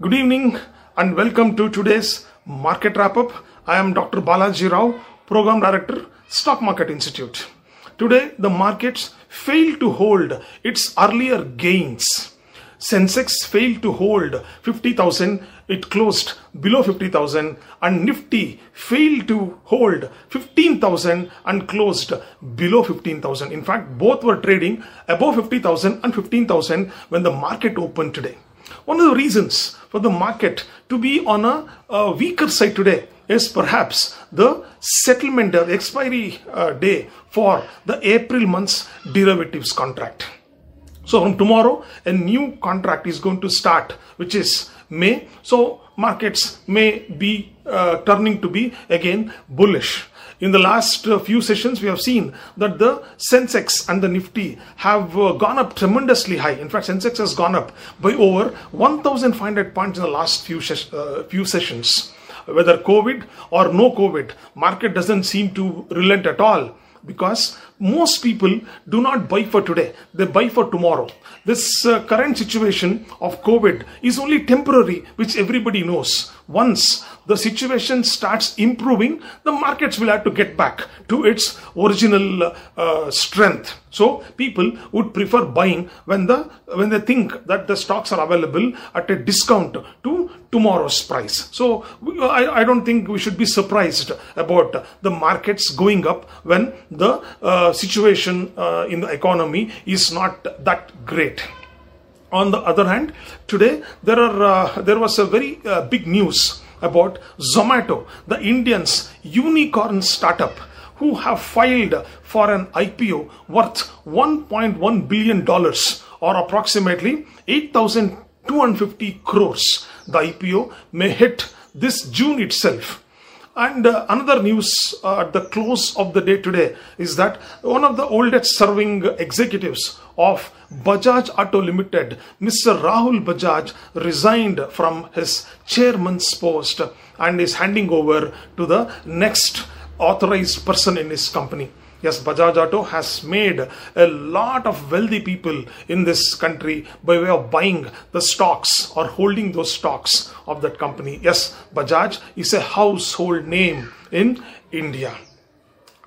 Good evening and welcome to today's market wrap up. I am Dr. Balaji Rao, Program Director, Stock Market Institute. Today, the markets failed to hold its earlier gains. Sensex failed to hold 50,000, it closed below 50,000, and Nifty failed to hold 15,000 and closed below 15,000. In fact, both were trading above 50,000 and 15,000 when the market opened today. One of the reasons for the market to be on a, a weaker side today is perhaps the settlement, the expiry uh, day for the April month's derivatives contract. So from tomorrow, a new contract is going to start, which is May. So markets may be uh, turning to be again bullish. In the last uh, few sessions, we have seen that the Sensex and the Nifty have uh, gone up tremendously high. In fact, Sensex has gone up by over 1,500 points in the last few, ses- uh, few sessions. Whether COVID or no COVID, market doesn't seem to relent at all because most people do not buy for today they buy for tomorrow this uh, current situation of covid is only temporary which everybody knows once the situation starts improving the markets will have to get back to its original uh, strength. So people would prefer buying when the when they think that the stocks are available at a discount to tomorrow's price. So i, I don't think we should be surprised about the markets going up when the uh, situation uh, in the economy is not that great. On the other hand today there are uh, there was a very uh, big news about zomato the indians unicorn startup who have filed for an ipo worth 1.1 billion dollars or approximately 8250 crores. The ipo may hit this june itself and uh, another news uh, at the close of the day today is that one of the oldest serving executives of Bajaj Auto Limited, Mr. Rahul Bajaj, resigned from his chairman's post and is handing over to the next authorized person in his company. Yes, Bajaj Auto has made a lot of wealthy people in this country by way of buying the stocks or holding those stocks of that company. Yes, Bajaj is a household name in India.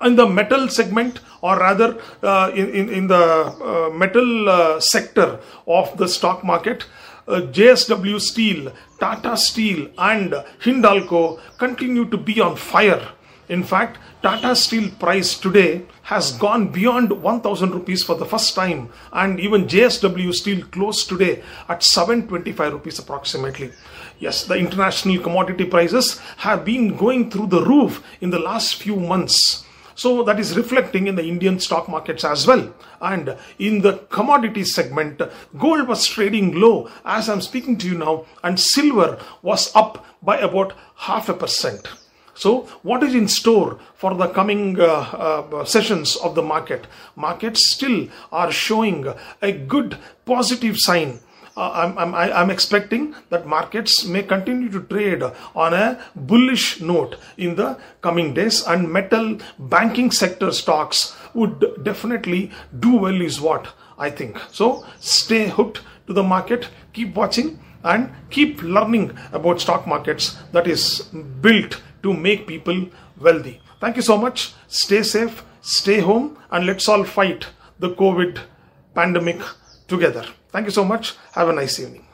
In the metal segment, or rather uh, in, in, in, the uh, metal uh, sector of the stock market, uh, JSW Steel, Tata Steel, and Hindalco continue to be on fire in fact, Tata Steel price today has gone beyond 1000 rupees for the first time and even JSW Steel closed today at 725 rupees approximately. Yes, the international commodity prices have been going through the roof in the last few months. So that is reflecting in the Indian stock markets as well. And in the commodity segment, gold was trading low as I'm speaking to you now, and silver was up by about half a percent. So, what is in store for the coming uh, uh, sessions of the market? Markets still are showing a good positive sign. Uh, I'm, I'm, I'm expecting that markets may continue to trade on a bullish note in the coming days, and metal banking sector stocks would definitely do well, is what I think. So, stay hooked to the market, keep watching, and keep learning about stock markets that is built to make people wealthy. Thank you so much. Stay safe, stay home, and let's all fight the COVID pandemic together. Thank you so much. Have a nice evening.